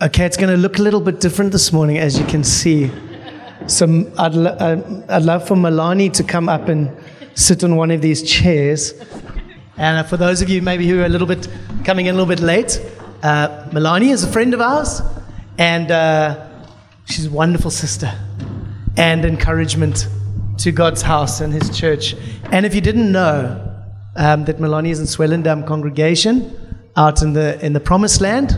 Okay, it's going to look a little bit different this morning, as you can see. So I'd, lo- uh, I'd love for Melanie to come up and sit on one of these chairs. And uh, for those of you maybe who are a little bit coming in a little bit late, uh, Melanie is a friend of ours, and uh, she's a wonderful sister and encouragement to God's house and His church. And if you didn't know um, that Melanie is in Swellendam congregation out in the in the Promised Land,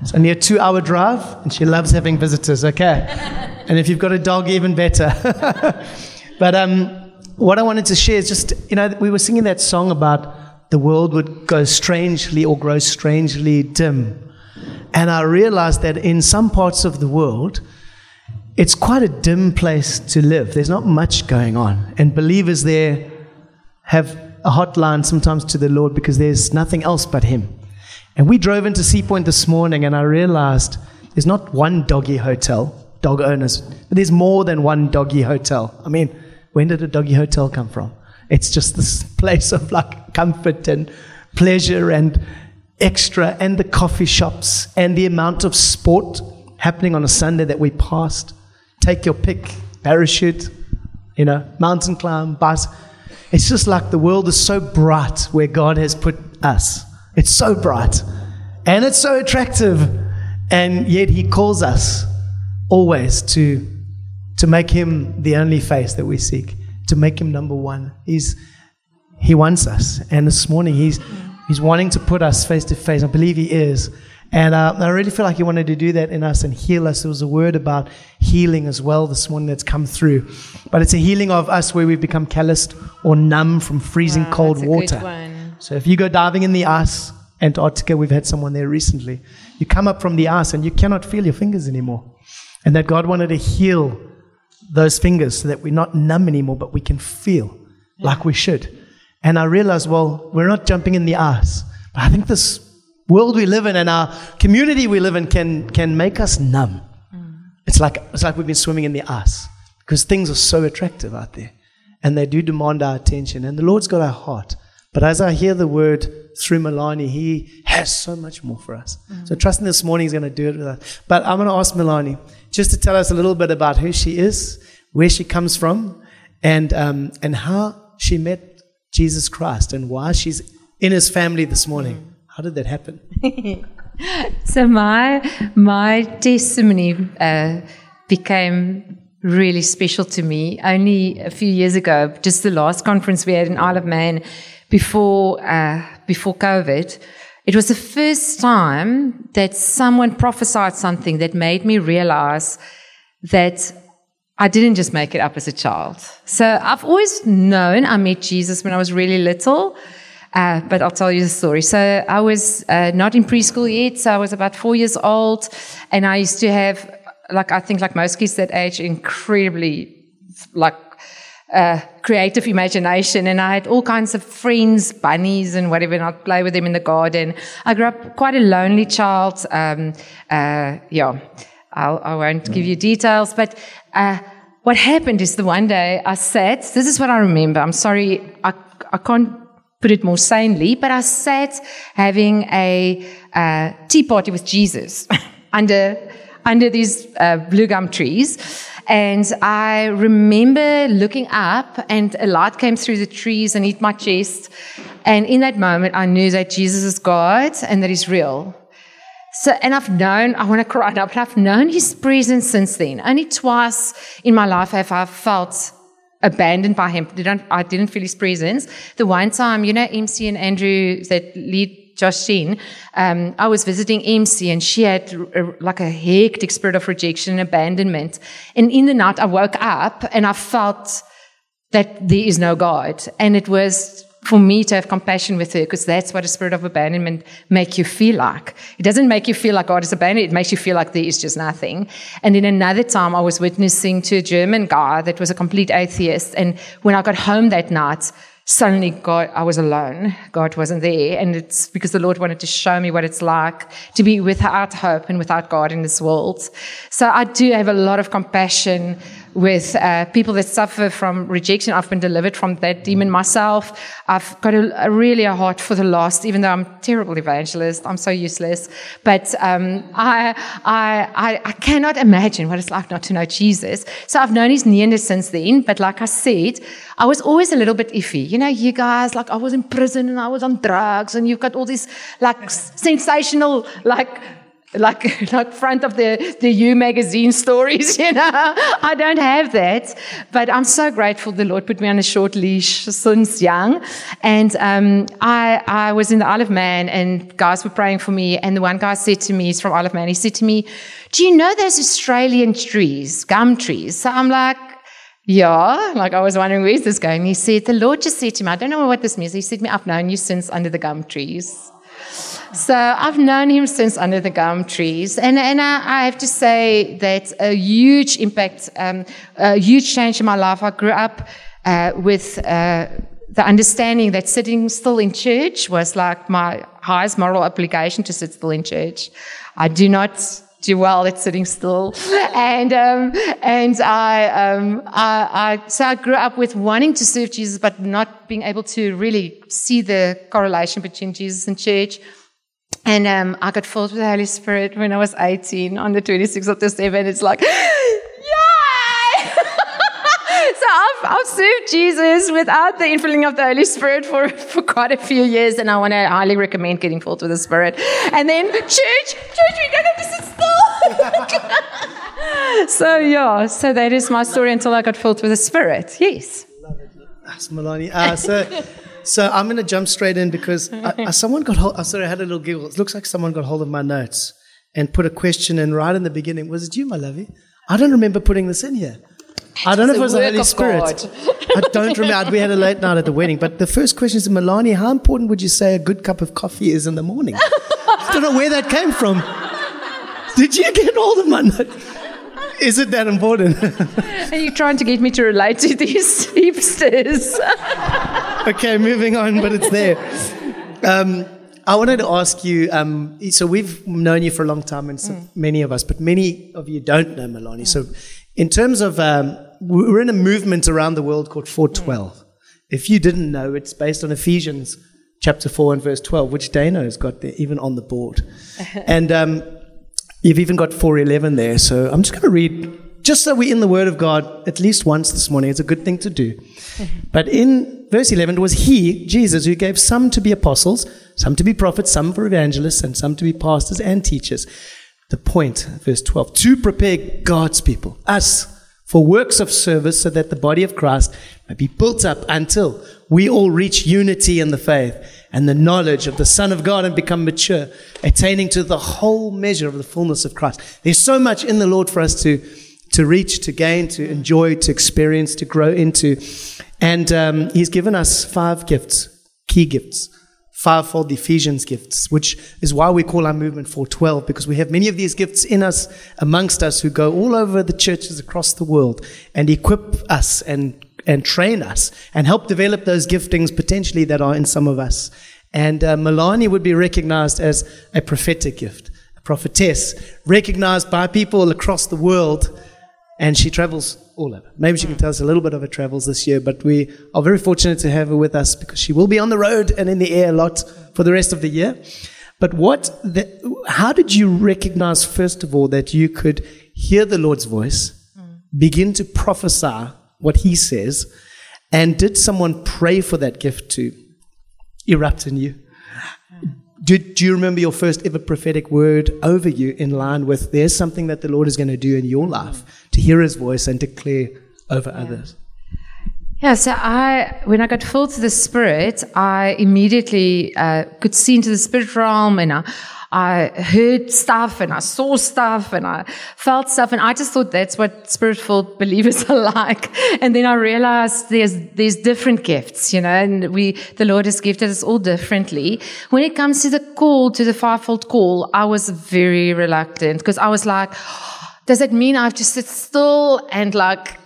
it's only a two-hour drive, and she loves having visitors. Okay, and if you've got a dog, even better. but um, what I wanted to share is just you know we were singing that song about the world would go strangely or grow strangely dim, and I realized that in some parts of the world it's quite a dim place to live. There's not much going on. And believers there have a hotline sometimes to the Lord because there's nothing else but Him. And we drove into Sea Point this morning and I realized there's not one doggy hotel, dog owners, but there's more than one doggy hotel. I mean, when did a doggy hotel come from? It's just this place of like comfort and pleasure and extra, and the coffee shops and the amount of sport happening on a Sunday that we passed take your pick, parachute, you know, mountain climb, bus. It's just like the world is so bright where God has put us. It's so bright and it's so attractive. And yet He calls us always to, to make Him the only face that we seek, to make Him number one. He's, he wants us. And this morning He's, he's wanting to put us face to face. I believe He is. And uh, I really feel like He wanted to do that in us and heal us. There was a word about healing as well this morning that's come through. But it's a healing of us where we've become calloused or numb from freezing Wow, cold water. So if you go diving in the ice, Antarctica, we've had someone there recently, you come up from the ice and you cannot feel your fingers anymore. And that God wanted to heal those fingers so that we're not numb anymore, but we can feel like we should. And I realized, well, we're not jumping in the ice. But I think this world we live in and our community we live in can, can make us numb. Mm. It's like, it's like we've been swimming in the ice because things are so attractive out there and they do demand our attention. And the Lord's got our heart. But as I hear the word through Melanie, He has so much more for us. So trusting this morning He's going to do it with us. But I'm going to ask Melanie just to tell us a little bit about who she is, where she comes from, and, um, and how she met Jesus Christ and why she's in His family this morning. How did that happen? So my my testimony uh, became really special to me only a few years ago. Just the last conference we had in Isle of Man before uh, before COVID. It was the first time that someone prophesied something that made me realize that I didn't just make it up as a child. So I've always known I met Jesus when I was really little. Uh, but I'll tell you the story. So I was uh, not in preschool yet. So I was about four years old, and I used to have, like I think, like most kids that age, incredibly like uh, creative imagination, and I had all kinds of friends, bunnies, and whatever, and I'd play with them in the garden. I grew up quite a lonely child. Um, uh, yeah, I'll, I won't give you details, but. Uh, what happened is the one day I sat, this is what I remember. I'm sorry, I, I can't put it more sanely, but I sat having a uh, tea party with Jesus under under these uh, blue gum trees, and I remember looking up, and a light came through the trees and hit my chest, and in that moment I knew that Jesus is God and that He's real. So, and I've known, I want to cry now, but I've known his presence since then. Only twice in my life have I felt abandoned by him. I didn't feel his presence. The one time, you know, MC and Andrew that lead Josh um, I was visiting MC and she had uh, like a hectic spirit of rejection and abandonment. And in the night, I woke up and I felt that there is no God. And it was for me to have compassion with her because that's what a spirit of abandonment make you feel like. It doesn't make you feel like God is abandoned. It makes you feel like there is just nothing. And in another time I was witnessing to a German guy that was a complete atheist. And when I got home that night, suddenly God, I was alone. God wasn't there. And it's because the Lord wanted to show me what it's like to be without hope and without God in this world. So I do have a lot of compassion with uh, people that suffer from rejection. I've been delivered from that demon myself. I've got a, a really a heart for the lost, even though I'm a terrible evangelist. I'm so useless. But um, I, I, I, I, cannot imagine what it's like not to know Jesus. So I've known his nearness since then. But like I said, I was always a little bit iffy. You know, you guys, like I was in prison and I was on drugs and you've got all these like sensational, like like like front of the the U magazine stories, you know. I don't have that, but I'm so grateful the Lord put me on a short leash since young, and um, I I was in the Isle of Man, and guys were praying for me, and the one guy said to me, he's from Isle of Man, he said to me, "Do you know those Australian trees, gum trees?" So I'm like. Yeah, like I was wondering where's this going. He said, The Lord just said to me, I don't know what this means. He said me, I've known you since under the gum trees. So I've known him since under the gum trees. And, and I, I have to say that a huge impact, um, a huge change in my life. I grew up uh, with uh, the understanding that sitting still in church was like my highest moral obligation to sit still in church. I do not do well at sitting still. and um, and I, um, I, I, so I grew up with wanting to serve Jesus, but not being able to really see the correlation between Jesus and church. And um, I got filled with the Holy Spirit when I was 18 on the 26th of December. And it's like, yay! so I've, I've, served Jesus without the infilling of the Holy Spirit for, for quite a few years. And I want to highly recommend getting filled with the Spirit. And then church, church, we don't have to sit still. so yeah, so that is my story until I got filled with the Spirit. Yes. That's Melanie. Uh, so so I'm going to jump straight in because I, I, someone got hold. Oh, sorry, I had a little giggle. It looks like someone got hold of my notes and put a question in right in the beginning. Was it you, my lovey? I don't remember putting this in here. I don't know if it was the Holy Spirit. I don't remember. We had a late night at the wedding. But the first question is, Melanie, how important would you say a good cup of coffee is in the morning? I don't know where that came from. Did you get hold of my notes? Is it that important? Are you trying to get me to relate to these hipsters? okay, moving on, but it's there. Um, I wanted to ask you. Um, so we've known you for a long time, and so mm. many of us, but many of you don't know Melanie. Mm. So, in terms of, um, we're in a movement around the world called 412. Mm. If you didn't know, it's based on Ephesians chapter 4 and verse 12, which Dana has got there, even on the board. and um, You've even got 411 there. So I'm just going to read, just so we're in the Word of God at least once this morning. It's a good thing to do. But in verse 11, it was He, Jesus, who gave some to be apostles, some to be prophets, some for evangelists, and some to be pastors and teachers. The point, verse 12, to prepare God's people, us, for works of service so that the body of Christ may be built up until we all reach unity in the faith and the knowledge of the Son of God and become mature, attaining to the whole measure of the fullness of Christ. There's so much in the Lord for us to, to reach, to gain, to enjoy, to experience, to grow into. And um, He's given us five gifts, key gifts, fivefold Ephesians gifts, which is why we call our movement 412, because we have many of these gifts in us, amongst us, who go all over the churches across the world and equip us and and train us and help develop those giftings potentially that are in some of us. And uh, Melanie would be recognized as a prophetic gift, a prophetess, recognized by people across the world. And she travels all over. Maybe she can tell us a little bit of her travels this year, but we are very fortunate to have her with us because she will be on the road and in the air a lot for the rest of the year. But what, the, how did you recognize, first of all, that you could hear the Lord's voice, begin to prophesy what he says. And did someone pray for that gift to erupt in you? Do, do you remember your first ever prophetic word over you in line with there's something that the Lord is going to do in your life to hear his voice and declare over yeah. others? Yeah, so I, when I got filled to the Spirit, I immediately uh, could see into the spirit realm and I, I heard stuff and I saw stuff and I felt stuff. And I just thought that's what spiritual believers are like. And then I realized there's, there's different gifts, you know, and we, the Lord has gifted us all differently. When it comes to the call, to the fivefold call, I was very reluctant because I was like, does it mean I have to sit still and like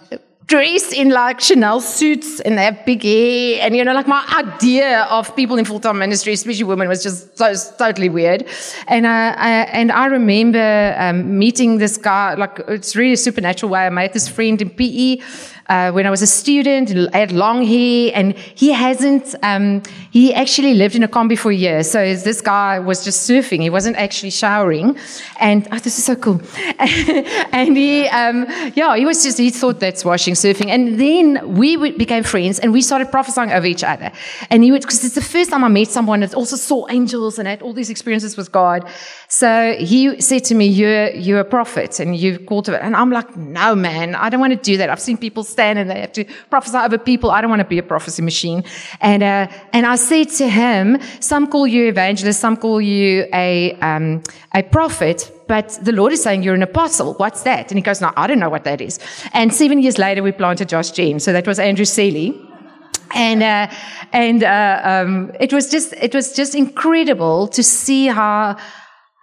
dress in like Chanel suits and have big hair. And, you know, like my idea of people in full-time ministry, especially women, was just so, totally weird. And, uh, I, and I remember um, meeting this guy, like it's really supernatural way. I met this friend in PE uh, when I was a student. I had long hair, and he hasn't. Um, he actually lived in a combi for a year. So this guy was just surfing. He wasn't actually showering, and oh, this is so cool. and he, um, yeah, he was just. He thought that's washing, surfing, and then we became friends, and we started prophesying over each other. And he would because it's the first time I met someone that also saw angels and had all these experiences with God. So he said to me, "You're you're a prophet, and you've called to it." And I'm like, "No, man, I don't want to do that. I've seen people." Stand and they have to prophesy over people. I don't want to be a prophecy machine. And, uh, and I said to him, some call you evangelist, some call you a, um, a prophet, but the Lord is saying you're an apostle. What's that? And he goes, no, I don't know what that is. And seven years later, we planted Josh Gen. So that was Andrew Selley and uh, and uh, um, it was just it was just incredible to see how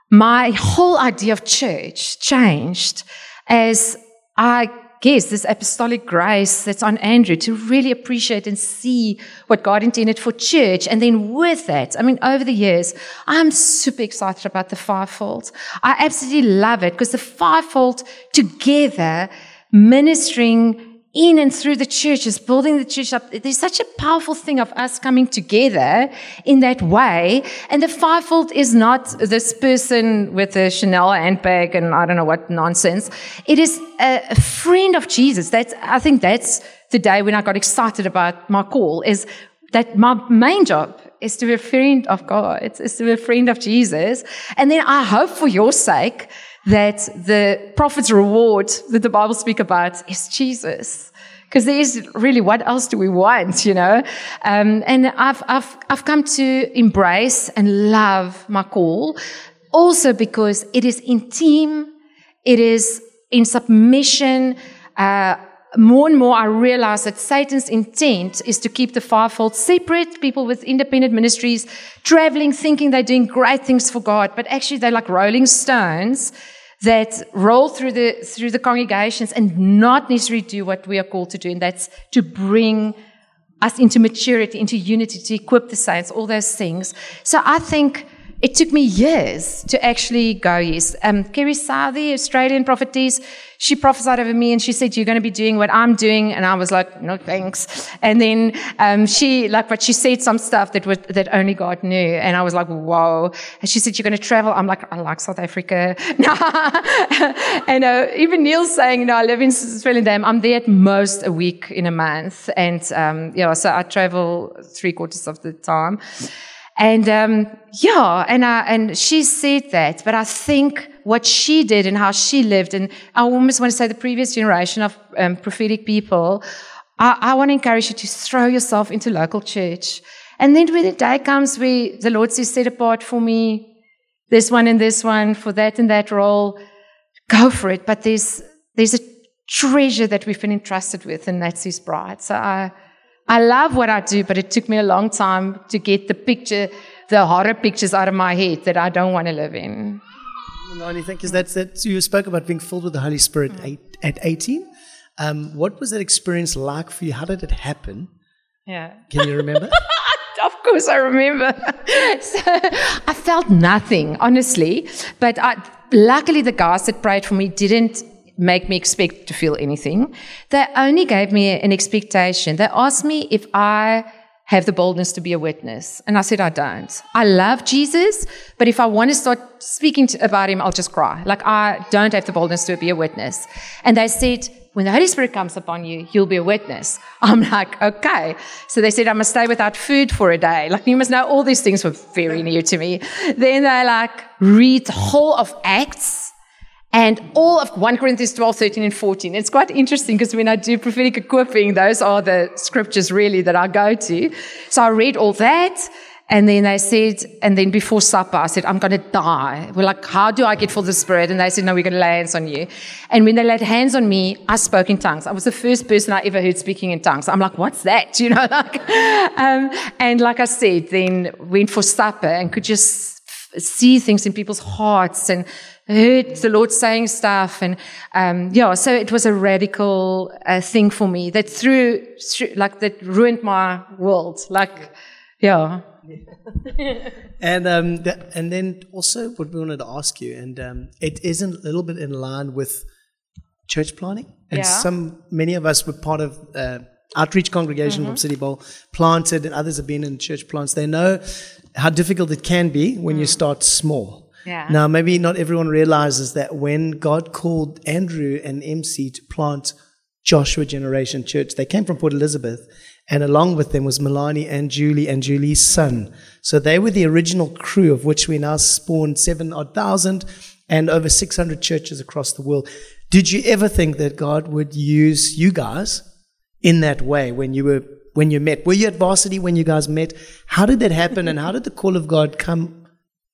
my whole idea of church changed as I guess, this apostolic grace that's on Andrew to really appreciate and see what God intended for church. And then with that, I mean, over the years, I'm super excited about the fivefold. I absolutely love it because the fivefold together ministering in and through the churches, building the church up. There's such a powerful thing of us coming together in that way. And the fivefold is not this person with a Chanel handbag and I don't know what nonsense. It is a friend of Jesus. That's, I think that's the day when I got excited about my call is that my main job is to be a friend of God. It's, it's to be a friend of Jesus. And then I hope for your sake that the prophet's reward that the Bible speak about is Jesus. Because there's really, what else do we want, you know? Um, and I've, I've, I've come to embrace and love my call also because it is in team, it is in submission, uh, more and more I realize that Satan's intent is to keep the fivefold separate, people with independent ministries traveling, thinking they're doing great things for God, but actually they're like rolling stones that roll through the, through the congregations and not necessarily do what we are called to do, and that's to bring us into maturity, into unity, to equip the saints, all those things. So I think it took me years to actually go, yes. Um, Kerry Southey, Australian prophetess, she prophesied over me and she said, You're going to be doing what I'm doing. And I was like, No, thanks. And then um, she, like, but she said some stuff that, was, that only God knew. And I was like, Whoa. And she said, You're going to travel. I'm like, I like South Africa. and uh, even Neil's saying, You know, I live in Swellendam. I'm there at most a week in a month. And um, yeah, so I travel three quarters of the time. And um, yeah, and I, and she said that, but I think what she did and how she lived, and I almost want to say the previous generation of um, prophetic people, I, I want to encourage you to throw yourself into local church. And then when the day comes where the Lord says, set apart for me this one and this one for that and that role, go for it. But there's there's a treasure that we've been entrusted with, and that's His bride. So I I love what I do, but it took me a long time to get the picture, the horror pictures out of my head that I don't want to live in. Melanie, thank you. That's that. You spoke about being filled with the Holy Spirit mm. eight, at 18. Um, what was that experience like for you? How did it happen? Yeah. Can you remember? of course, I remember. so I felt nothing, honestly. But I, luckily, the guys that prayed for me didn't make me expect to feel anything. They only gave me an expectation. They asked me if I have the boldness to be a witness. And I said, I don't. I love Jesus, but if I want to start speaking to, about him, I'll just cry. Like, I don't have the boldness to be a witness. And they said, when the Holy Spirit comes upon you, you'll be a witness. I'm like, okay. So they said, I must stay without food for a day. Like, you must know all these things were very new to me. Then they like read the whole of Acts and all of 1 Corinthians 12, 13, and 14. It's quite interesting because when I do prophetic equipping, those are the scriptures really that I go to. So I read all that. And then they said, and then before supper, I said, I'm going to die. We're like, how do I get full of the Spirit? And they said, no, we're going to lay hands on you. And when they laid hands on me, I spoke in tongues. I was the first person I ever heard speaking in tongues. I'm like, what's that? You know, like, um, and like I said, then went for supper and could just see things in people's hearts and heard the Lord saying stuff. And um, yeah, so it was a radical uh, thing for me that through, through, like, that ruined my world. Like, yeah. and um, and then also what we wanted to ask you, and um, it is a little bit in line with church planting, and Yeah. some many of us were part of uh, outreach congregation Mm-hmm. from City Bowl, planted, and others have been in church plants. They know how difficult it can be when you start small. Yeah. Now, maybe not everyone realizes that when God called Andrew and MC to plant Joshua Generation Church, they came from Port Elizabeth, and along with them was Melanie and Julie and Julie's son. So they were the original crew of which we now spawned seven odd thousand and over 600 churches across the world. Did you ever think that God would use you guys in that way when you were when you met? Were you at varsity when you guys met? How did that happen, and how did the call of God come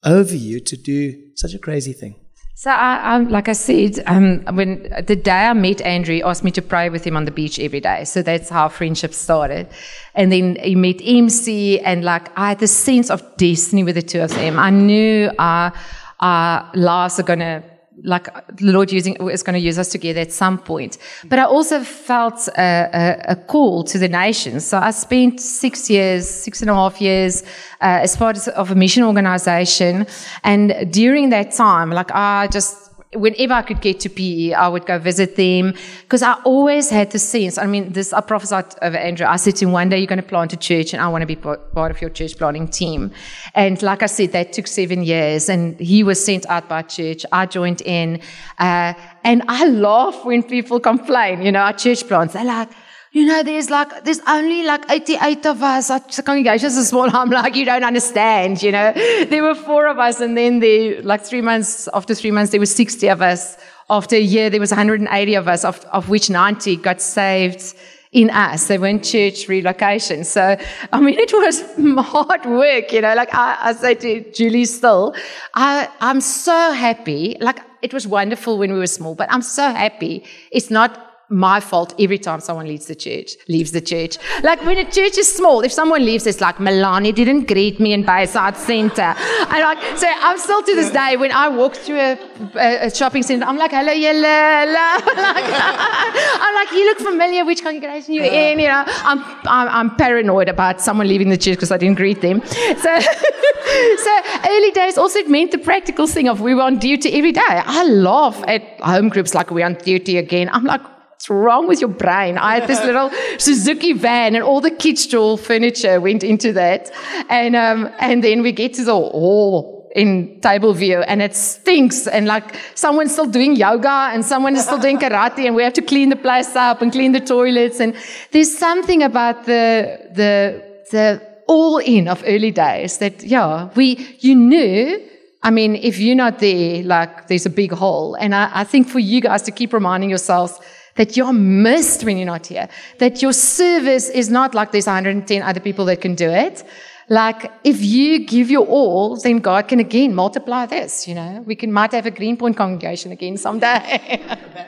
over you to do such a crazy thing? So, I, um, like I said, um, when the day I met Andrew, asked me to pray with him on the beach every day. So that's how friendship started. And then he met MC, and like I had this sense of destiny with the two of them. I knew our, our lives are going to like the Lord using is going to use us together at some point. But I also felt a, a, a call to the nations. So I spent six years, six and a half years uh, as part of a mission organization, and during that time, like I just whenever I could get to PE, I would go visit them because I always had the sense. I mean, this I prophesied over Andrew. I said to him, one day you're going to plant a church, and I want to be part of your church planting team. And like I said, that took seven years, and he was sent out by church. I joined in, uh, and I laugh when people complain. You know, our church plants. They're like. You know, there's like, there's only like 88 of us. Our congregation is small. I'm like, you don't understand, you know. There were four of us and then the, like three months, after three months, there were 60 of us. After a year, there was 180 of us, of, of which 90 got saved in us. They weren't church relocation. So, I mean, it was hard work, you know, like I, I say to Julie still, I, I'm so happy. Like it was wonderful when we were small, but I'm so happy. It's not my fault every time someone leaves the church, leaves the church. Like when a church is small, if someone leaves, it's like Melanie didn't greet me in Bayside Center. And like, so I'm still to this day, when I walk through a, a, a shopping center, I'm like, hello, yellow. Like, I'm like, you look familiar, which congregation you in? You know, I'm, I'm, I'm paranoid about someone leaving the church because I didn't greet them. So, so early days also meant the practical thing of we were on duty every day. I laugh at home groups like we're on duty again. I'm like, what's wrong with your brain? I had this little Suzuki van and all the kids' kitschel furniture went into that. And, um, and then we get to the hall in table view and it stinks and like someone's still doing yoga and someone is still doing karate and we have to clean the place up and clean the toilets. And there's something about the, the, the all in of early days that, yeah, we, you knew I mean, if you're not there, like there's a big hole. And I, I think for you guys to keep reminding yourselves that you're missed when you're not here, that your service is not like there's 110 other people that can do it. Like if you give your all, then God can again multiply this, you know. We can might have a Greenpoint congregation again someday.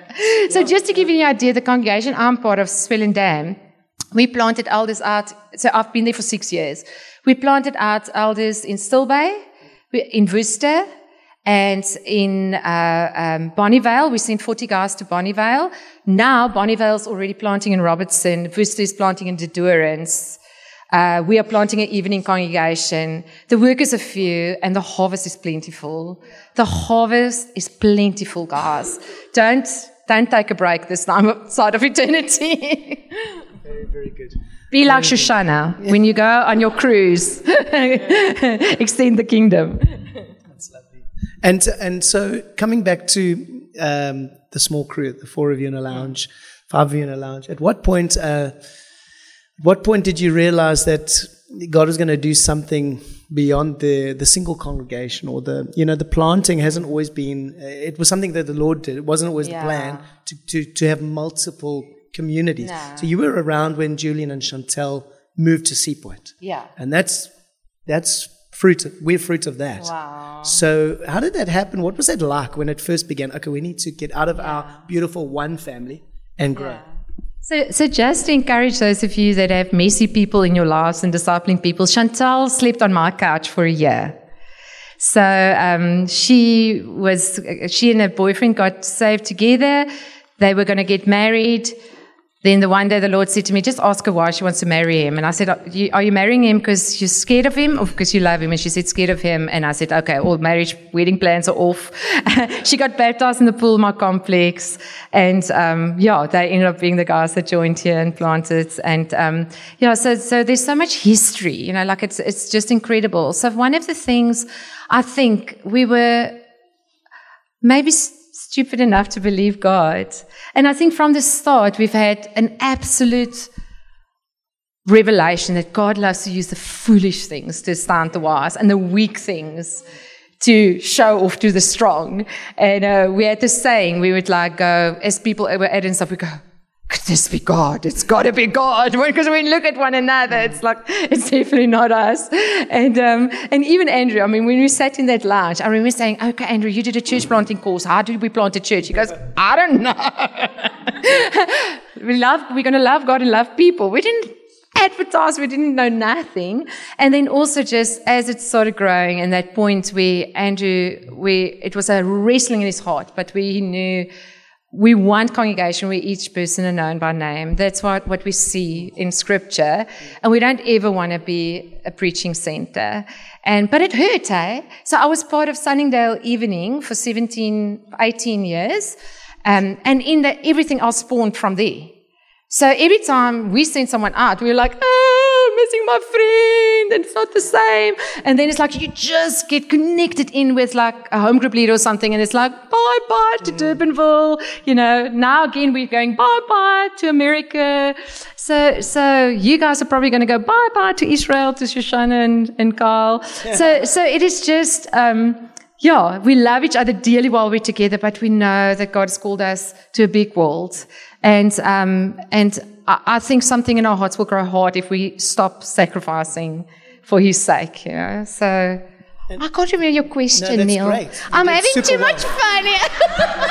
so just to give you an idea, the congregation I'm part of, Swellendam, we planted elders out. So I've been there for six years. We planted out elders in Stillbay, in Worcester, and in uh, um, Bonnievale. We sent 40 guys to Bonnievale. Now Bonnievale's already planting in Robertson. Worcester is planting in De Doorns. Uh, we are planting an evening congregation. The workers are few and the harvest is plentiful. The harvest is plentiful, guys. Don't, don't take a break this time side of eternity. Very, very good. Be like Shoshana when you go on your cruise. Extend the kingdom. And and so coming back to um, the small crew, at the four of you in a lounge, five of you in a lounge. At what point? Uh, what point did you realize that God was going to do something beyond the the single congregation or the you know the planting hasn't always been. It was something that the Lord did. It wasn't always Yeah. the plan to, to to have multiple communities. No. So you were around when Julian and Chantel moved to Sea Point. Yeah. And that's that's fruit. We're fruit of that. Wow. So how did that happen? What was that like when it first began? Okay, we need to get out of our beautiful one family and grow. So, so just to encourage those of you that have messy people in your lives and discipling people, Chantal slept on my couch for a year. So um, she was, she and her boyfriend got saved together. They were going to get married. Then the one day the Lord said to me, just ask her why she wants to marry him. And I said, are you, are you marrying him because you're scared of him or because you love him? And she said, scared of him. And I said, okay, all marriage, wedding plans are off. she got baptized in the pool, my complex. And, um, yeah, they ended up being the guys that joined here and planted. And, um, yeah, so, so there's so much history, you know, like it's, it's just incredible. So one of the things I think we were maybe stupid enough to believe God. And I think from the start, we've had an absolute revelation that God loves to use the foolish things to stand the wise and the weak things to show off to the strong. And uh, we had this saying, we would like go, as people were adding stuff, we go, could this be God? It's got to be God. Because when we look at one another, it's like, it's definitely not us. And, um, and even Andrew, I mean, when we sat in that lounge, I remember saying, okay, Andrew, you did a church planting course. How did we plant a church? He goes, I don't know. we love, we're going to love God and love people. We didn't advertise. We didn't know nothing. And then also just as it started growing and that point where Andrew, where it was a wrestling in his heart, but we knew we want congregation where each person are known by name. That's what, what we see in scripture. And we don't ever want to be a preaching center. And, but it hurt, eh? So I was part of Sunningdale Evening for 17, 18 years. Um, and in the, everything else spawned from there. So every time we send someone out, we're like, oh, missing my friend, and it's not the same. And then it's like you just get connected in with like a home group leader or something, and it's like, bye bye to. Durbanville. You know, now again we're going bye bye to America. So so you guys are probably going to go bye bye to Israel, to Shoshana and, and Carl. So so it is just um, yeah, we love each other dearly while we're together, but we know that God has called us to a big world. And, um, and I, I, think something in our hearts will grow hard if we stop sacrificing for His sake. You know? So. And I can't remember your question, no, Neil. Great. I'm having too well. much fun here.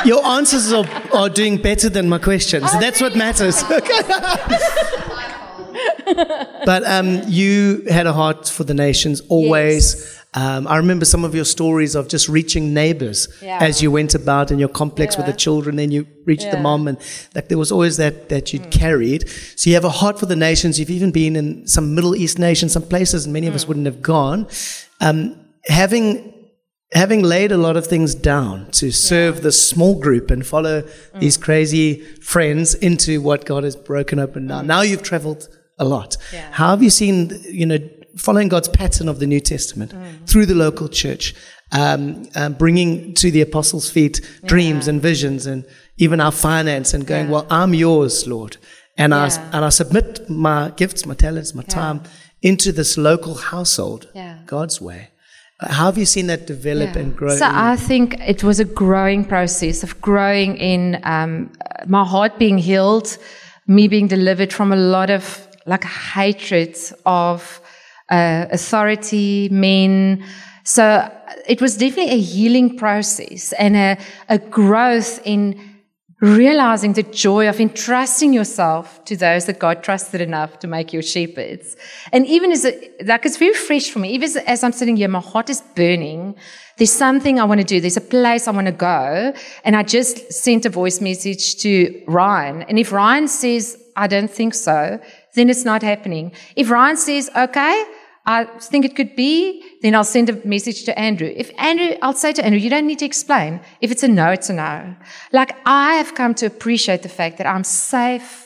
your answers are, are doing better than my questions. Oh, That's really? what matters. but um, you had a heart for the nations always. Yes. Um, I remember some of your stories of just reaching neighbors yeah. as you went about in your complex yeah. with the children. and you reached yeah. the mom, and like there was always that that you'd mm. carried. So you have a heart for the nations. You've even been in some Middle East nations, some places many of us mm. wouldn't have gone. Um, having having laid a lot of things down to serve the small group and follow mm. these crazy friends into what God has broken open now. Mm. Now you've traveled a lot. How have you seen, you know, following God's pattern of the New Testament mm. through the local church, um, um, bringing to the apostles' feet yeah. dreams and visions and even our finance and going, yeah. well, I'm yours, Lord. And, yeah. I, and I submit my gifts, my talents, my time into this local household, God's way. How have you seen that develop and grow? So I think it was a growing process of growing in um, my heart being healed, me being delivered from a lot of like hatred of uh, authority, men. So it was definitely a healing process and a, a growth in realizing the joy of entrusting yourself to those that God trusted enough to make your shepherds. And even as, a, like, it's very fresh for me. Even as, as I'm sitting here, my heart is burning. There's something I want to do. There's a place I want to go. And I just sent a voice message to Ryan. And if Ryan says, I don't think so, then it's not happening. If Ryan says, okay, I think it could be, then I'll send a message to Andrew. If Andrew, I'll say to Andrew, you don't need to explain. If it's a no, it's a no. Like I have come to appreciate the fact that I'm safe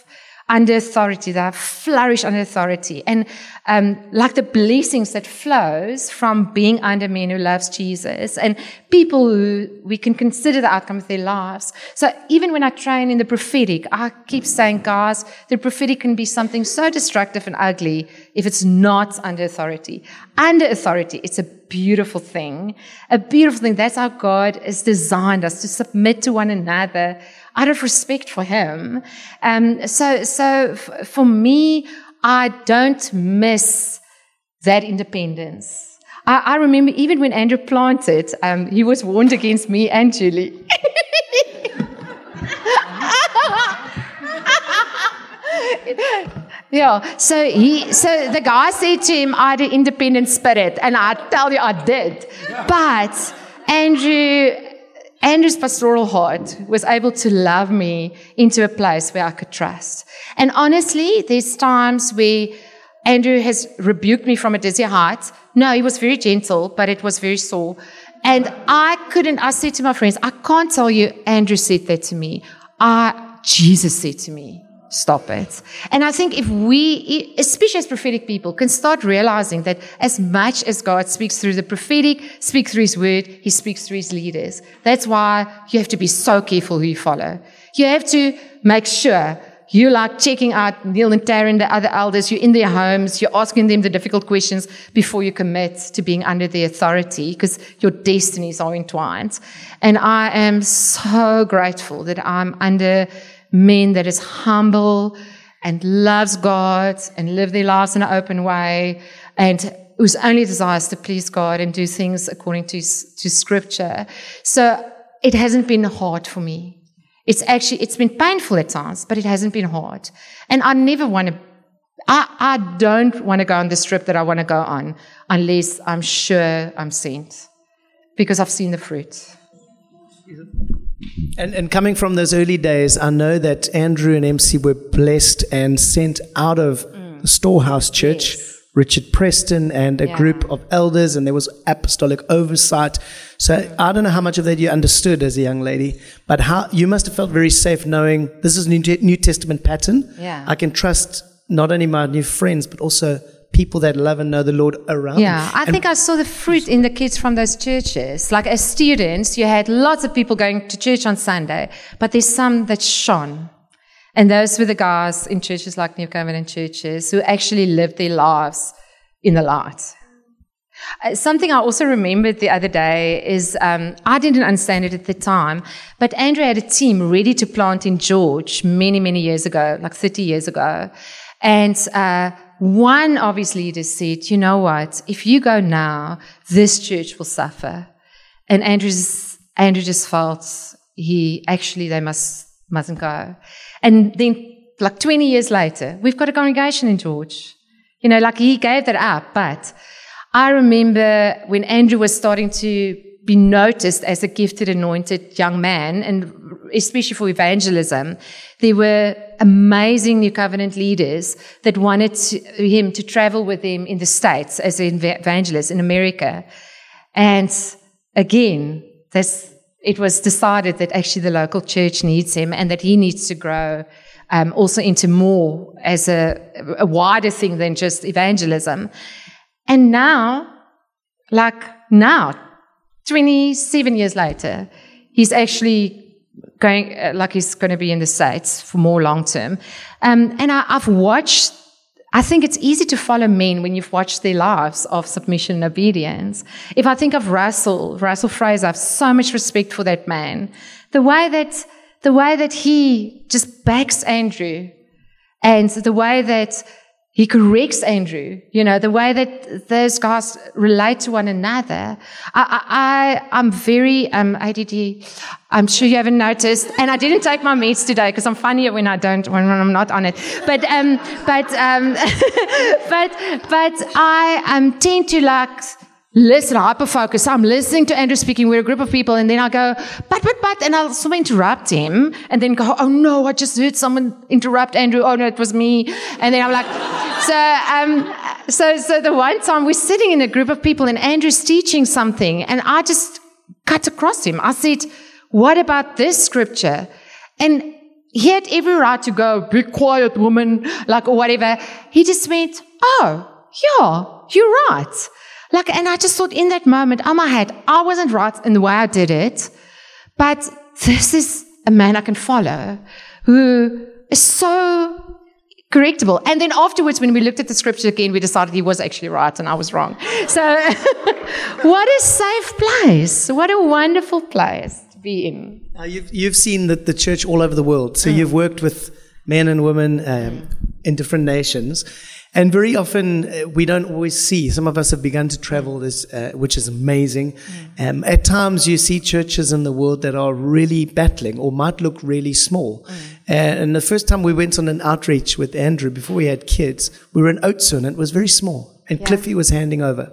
under authority, that flourish under authority. And um, like the blessings that flows from being under men who loves Jesus and people who we can consider the outcome of their lives. So even when I train in the prophetic, I keep saying, guys, the prophetic can be something so destructive and ugly if it's not under authority. Under authority, it's a beautiful thing. A beautiful thing. That's how God has designed us to submit to one another out of respect for him. Um, so, so f- for me, I don't miss that independence. I, I remember even when Andrew planted, um, he was warned against me and Julie. Yeah. So he, so the guy said to him, I had an independent spirit. And I tell you, I did. But Andrew, Andrew's pastoral heart was able to love me into a place where I could trust. And honestly, there's times where Andrew has rebuked me from a dizzy height. No, he was very gentle, but it was very sore. And I couldn't, I said to my friends, I can't tell you, Andrew said that to me. I, Jesus said to me, stop it. And I think if we, especially as prophetic people, can start realizing that as much as God speaks through the prophetic, speaks through his word, he speaks through his leaders. That's why you have to be so careful who you follow. You have to make sure you like checking out Neil and Taryn, the other elders. You're in their homes. You're asking them the difficult questions before you commit to being under their authority because your destinies are entwined. And I am so grateful that I'm under men that is humble and loves God and live their lives in an open way and whose only desire is to please God and do things according to, to scripture. So it hasn't been hard for me. It's actually, it's been painful at times, but it hasn't been hard. And I never want to, I, I don't want to go on the strip that I want to go on unless I'm sure I'm sent because I've seen the fruit. And, and coming from those early days, I know that Andrew and MC were blessed and sent out of mm. the Storehouse Church. Yes. Richard Preston and a yeah. group of elders, and there was apostolic oversight. So mm. I don't know how much of that you understood as a young lady, but how you must have felt very safe knowing this is New, New Testament pattern. Yeah. I can trust not only my new friends, but also people that love and know the Lord around. Yeah, I and think I saw the fruit in the kids from those churches. Like as students, you had lots of people going to church on Sunday, but there's some that shone. And those were the guys in churches like New Covenant churches who actually lived their lives in the light. Uh, something I also remembered the other day is um, I didn't understand it at the time, but Andrew had a team ready to plant in George many, many years ago, like 30 years ago. And uh, one of his leaders said, You know what? If you go now, this church will suffer. And Andrew just, Andrew just felt he actually, they must, mustn't go. And then, like 20 years later, we've got a congregation in George. You know, like he gave that up. But I remember when Andrew was starting to be noticed as a gifted, anointed young man, and especially for evangelism, there were amazing New Covenant leaders that wanted to, him to travel with them in the States as an evangelist in America. And again, it was decided that actually the local church needs him and that he needs to grow um, also into more as a, a wider thing than just evangelism. And now, like now, 27 years later, he's actually going uh, like he's going to be in the states for more long term. Um, and I, I've watched. I think it's easy to follow men when you've watched their lives of submission and obedience. If I think of Russell, Russell Fraser, I have so much respect for that man. The way that the way that he just backs Andrew, and the way that he corrects Andrew. You know, the way that those guys relate to one another. I, I, I'm very um, ADD. I'm sure you haven't noticed. And I didn't take my meds today because I'm funnier when I don't, when I'm not on it. But, um, but, um, but, but I um, tend to like, listen, hyper focus. I'm listening to Andrew speaking. We're a group of people, and then I go, but, but, but, and I'll sort of interrupt him, and then go, oh no, I just heard someone interrupt Andrew. Oh no, it was me. And then I'm like, so, um, so, so the one time we're sitting in a group of people, and Andrew's teaching something, and I just cut across him. I said, what about this scripture? And he had every right to go, be quiet, woman, like, or whatever. He just went, oh, yeah, you're right. Like, and I just thought in that moment, on my head, I wasn't right in the way I did it, but this is a man I can follow who is so correctable. And then afterwards, when we looked at the scripture again, we decided he was actually right and I was wrong. So, what a safe place. What a wonderful place to be in. Uh, you've, you've seen the, the church all over the world. So, mm. you've worked with men and women um, in different nations. And very often uh, we don't always see. Some of us have begun to travel this, uh, which is amazing. Mm. Um, at times you see churches in the world that are really battling or might look really small. Mm. Uh, and the first time we went on an outreach with Andrew before we had kids, we were in Oudtshoorn and it was very small. And yeah. Cliffy was handing over.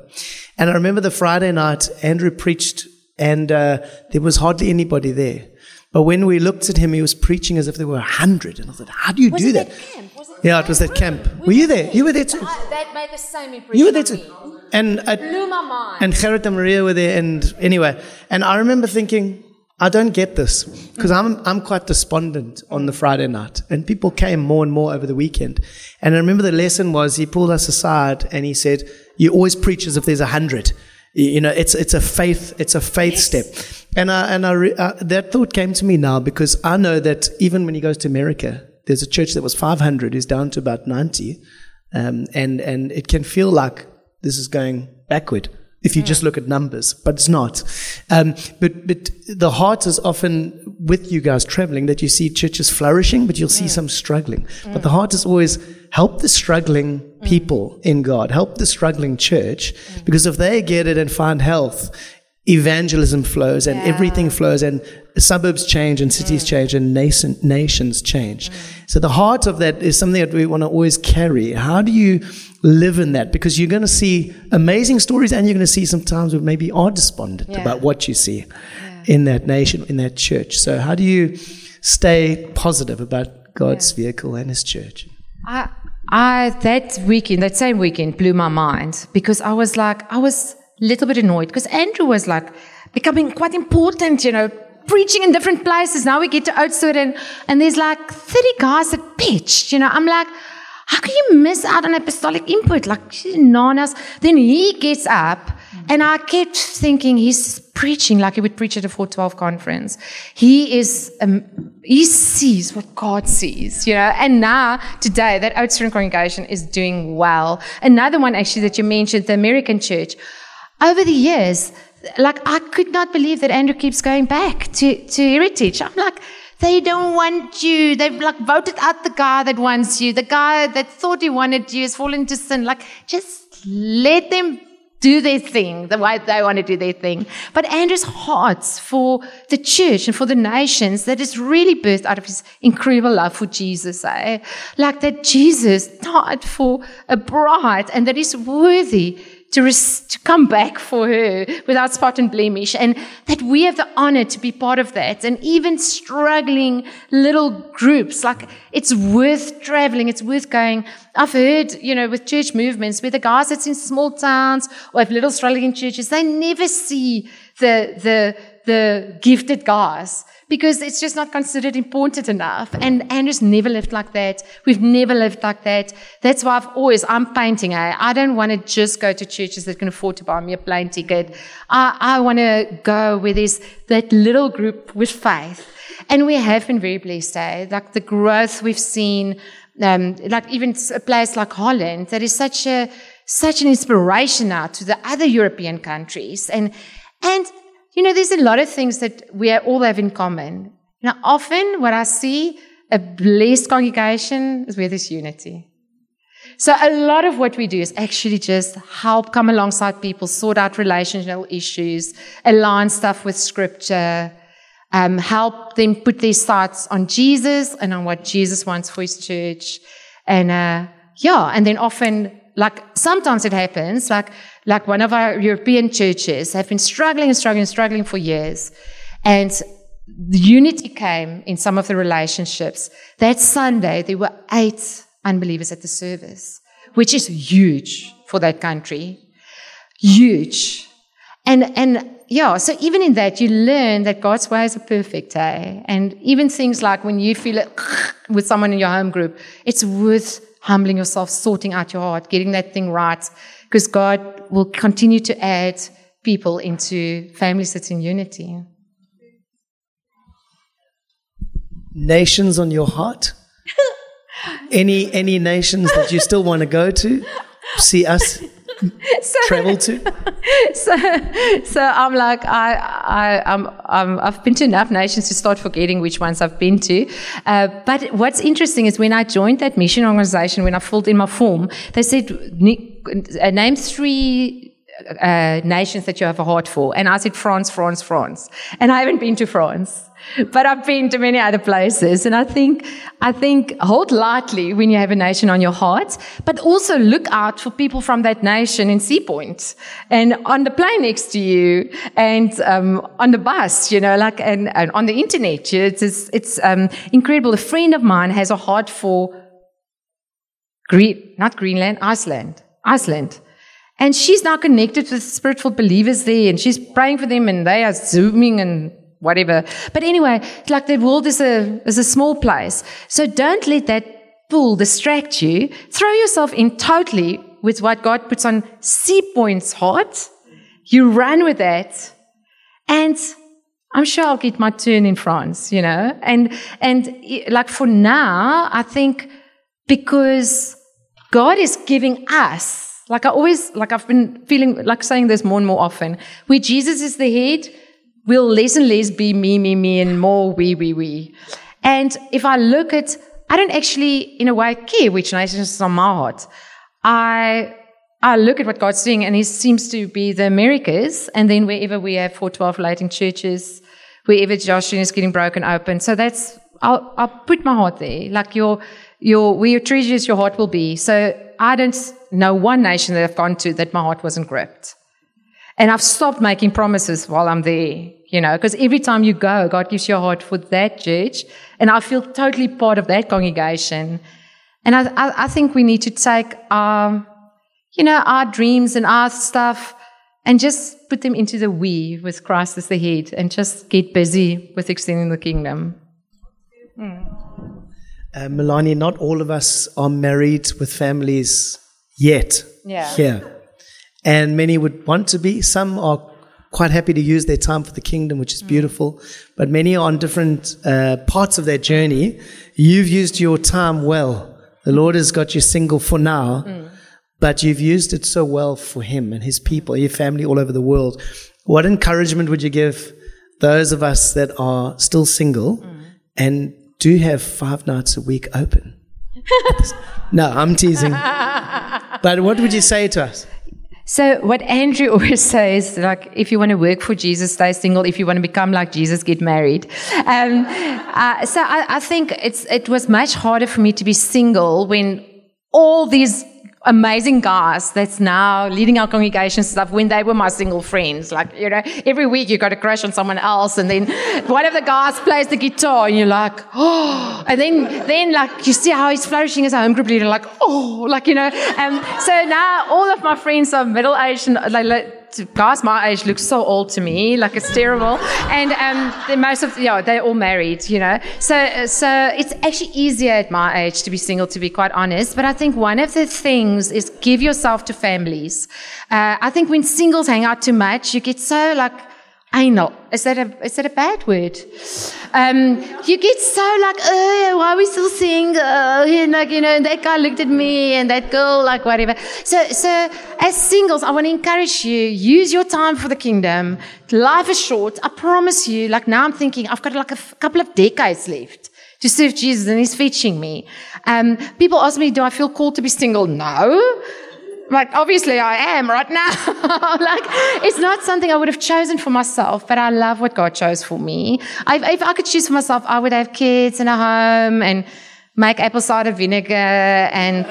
And I remember the Friday night, Andrew preached and uh, there was hardly anybody there. But when we looked at him, he was preaching as if there were a hundred. And I thought, how do you was do that? That yeah, it was that camp. Were you there? You were there too. that made the same impression. You were there too. And I, blew my mind. And Gerrit and Maria were there. And anyway, and I remember thinking, I don't get this because I'm I'm quite despondent on the Friday night, and people came more and more over the weekend. And I remember the lesson was he pulled us aside and he said, "You always preach as if there's a hundred. You know, it's it's a faith it's a faith yes. step." And I, and I re, uh, that thought came to me now because I know that even when he goes to America, there's a church that was 500 is down to about 90. Um, and, and it can feel like this is going backward if you just hmm. look at numbers, but it's not. Um, but, but the heart is often with you guys traveling that you see churches flourishing, but you'll see hmm. some struggling. But hmm. the heart is always help the struggling people in God, help the struggling church, because if they get it and find health, evangelism flows and yeah. everything flows and suburbs change and cities mm. change and nation, nations change. Mm. So the heart of that is something that we want to always carry. How do you live in that? Because you're going to see amazing stories and you're going to see some times where maybe are despondent yeah. about what you see yeah. in that nation, in that church. So how do you stay positive about God's vehicle and his church? I, I, that weekend, that same weekend blew my mind because I was like, I was little bit annoyed because Andrew was like becoming quite important, you know, preaching in different places. Now we get to Oudtshoorn and, and there's like 30 guys that pitched, you know. I'm like, how can you miss out on apostolic input? Like, nanas. Then he gets up and I kept thinking he's preaching like he would preach at a 412 conference. He is, um, he sees what God sees, you know. And now, today, that Oudtshoorn congregation is doing well. Another one actually that you mentioned, the American church over the years, like I could not believe that Andrew keeps going back to, to Heritage. I'm like, they don't want you. They've like voted out the guy that wants you. The guy that thought he wanted you has fallen to sin. Like, just let them do their thing the way they want to do their thing. But Andrew's heart for the church and for the nations that is really birthed out of his incredible love for Jesus. Eh? Like that Jesus died for a bride and that is worthy to, res- to come back for her without spot and blemish, and that we have the honor to be part of that. And even struggling little groups, like it's worth traveling, it's worth going. I've heard, you know, with church movements where the guys that's in small towns or have little struggling churches, they never see the the the gifted guys because it's just not considered important enough. And Andrew's never lived like that. We've never lived like that. That's why I've always, I'm painting. Eh? I don't want to just go to churches that can afford to buy me a plane ticket. I, I want to go where there's that little group with faith. And we have been very blessed, eh? Like the growth we've seen, um, like even a place like Holland, that is such a, such an inspiration now to the other European countries. And, and you know, there's a lot of things that we all have in common. Now, often what I see a blessed congregation is where there's unity. So a lot of what we do is actually just help come alongside people, sort out relational issues, align stuff with scripture, um, help them put their sights on Jesus and on what Jesus wants for his church. And, uh, yeah, and then often, like, sometimes it happens, like, like one of our European churches, have been struggling and struggling and struggling for years. And the unity came in some of the relationships. That Sunday, there were eight unbelievers at the service, which is huge for that country. Huge. And, and yeah, so even in that, you learn that God's ways are perfect, eh? And even things like when you feel it with someone in your home group, it's worth humbling yourself, sorting out your heart, getting that thing right because God will continue to add people into families that's in unity. Nations on your heart? any any nations that you still want to go to? See us so, travel to? so, so I'm like, I, I, I'm, I'm, I've been to enough nations to start forgetting which ones I've been to. Uh, but what's interesting is when I joined that mission organization, when I filled in my form, they said, uh, name three uh, nations that you have a heart for. And I said, France, France, France. And I haven't been to France. But I've been to many other places. And I think, I think hold lightly when you have a nation on your heart, but also look out for people from that nation in Sea Point and on the plane next to you and, um, on the bus, you know, like, and, and on the internet. It's, it's, it's um, incredible. A friend of mine has a heart for Green, not Greenland, Iceland. Iceland. And she's now connected with spiritual believers there and she's praying for them and they are zooming and whatever. But anyway, like the world is a, is a small place. So don't let that pull distract you. Throw yourself in totally with what God puts on Sea Point's heart. You run with that. And I'm sure I'll get my turn in France, you know? And, and like for now, I think because God is giving us like I always, like I've been feeling like saying this more and more often. Where Jesus is the head, will less and less be me, me, me, and more we, we, we. And if I look at, I don't actually, in a way, care which nation is on my heart. I, I look at what God's doing, and He seems to be the Americas, and then wherever we have 412 lighting churches, wherever Joshua is getting broken open. So that's, I'll, I'll put my heart there. Like your, your, where your treasures, your heart will be. So I don't know one nation that I've gone to that my heart wasn't gripped. And I've stopped making promises while I'm there, you know, because every time you go, God gives you a heart for that church. And I feel totally part of that congregation. And I, I, I think we need to take our, you know, our dreams and our stuff and just put them into the we with Christ as the head and just get busy with extending the kingdom. Mm. Uh, Melanie, not all of us are married with families yet yeah. here. And many would want to be. Some are quite happy to use their time for the kingdom, which is mm. beautiful. But many are on different uh, parts of their journey. You've used your time well. The Lord has got you single for now, mm. but you've used it so well for Him and His people, your family all over the world. What encouragement would you give those of us that are still single mm. and do you have five nights a week open. no, I'm teasing. But what would you say to us? So what Andrew always says, like, if you want to work for Jesus, stay single. If you want to become like Jesus, get married. Um, uh, so I, I think it's it was much harder for me to be single when all these amazing guys that's now leading our congregation stuff when they were my single friends. Like, you know, every week you got a crush on someone else and then one of the guys plays the guitar and you're like, oh, and then, then like you see how he's flourishing as a home group leader, like, oh, like, you know, um, so now all of my friends are middle aged and like, guys my age look so old to me, like it's terrible. And um, most of yeah, they're all married, you know. So so it's actually easier at my age to be single, to be quite honest. But I think one of the things is give yourself to families. Uh, I think when singles hang out too much, you get so like anal. Is that a is that a bad word? Um, you get so like, oh, why are we still single? And like, you know, and that guy looked at me and that girl, like whatever. So so as singles, I want to encourage you, use your time for the kingdom. Life is short. I promise you, like now I'm thinking I've got like a f- couple of decades left to serve Jesus and he's fetching me. Um, people ask me, do I feel called to be single? No. Like, obviously I am right now. like, it's not something I would have chosen for myself, but I love what God chose for me. I, if I could choose for myself, I would have kids and a home and make apple cider vinegar and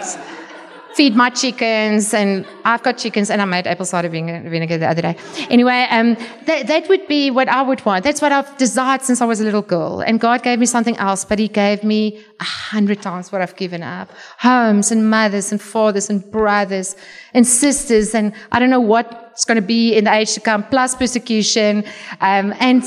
feed my chickens, and I've got chickens, and I made apple cider vinegar the other day. Anyway, um, that, that would be what I would want. That's what I've desired since I was a little girl. And God gave me something else, but He gave me a hundred times what I've given up. Homes and mothers and fathers and brothers and sisters, and I don't know what's going to be in the age to come, plus persecution. Um, and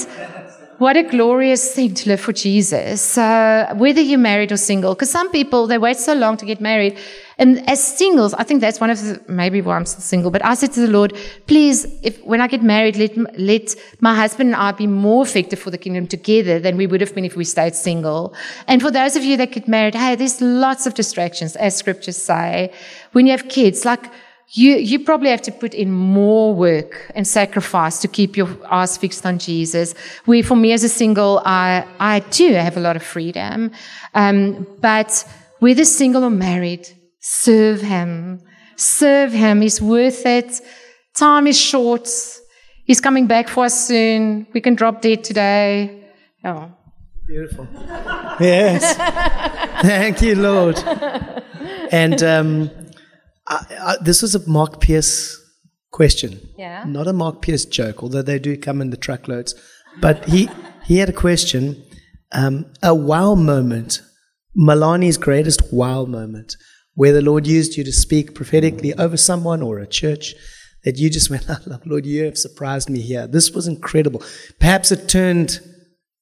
what a glorious thing to live for Jesus. So whether you're married or single, because some people, they wait so long to get married. And as singles, I think that's one of the, maybe why I'm still single, but I said to the Lord, please, if, when I get married, let, let my husband and I be more effective for the kingdom together than we would have been if we stayed single. And for those of you that get married, hey, there's lots of distractions, as scriptures say. When you have kids, like, you, you probably have to put in more work and sacrifice to keep your eyes fixed on Jesus. Where for me as a single, I, I do have a lot of freedom. Um, but whether single or married, serve Him. Serve Him. He's worth it. Time is short. He's coming back for us soon. We can drop dead today. Oh. Beautiful. Yes. Thank you, Lord. And um, I, I, this was a Mark Pierce question. Yeah. Not a Mark Pierce joke, although they do come in the truckloads. But he, he had a question um, a wow moment, Melanie's greatest wow moment, where the Lord used you to speak prophetically over someone or a church that you just went, oh, Lord, you have surprised me here. This was incredible. Perhaps it turned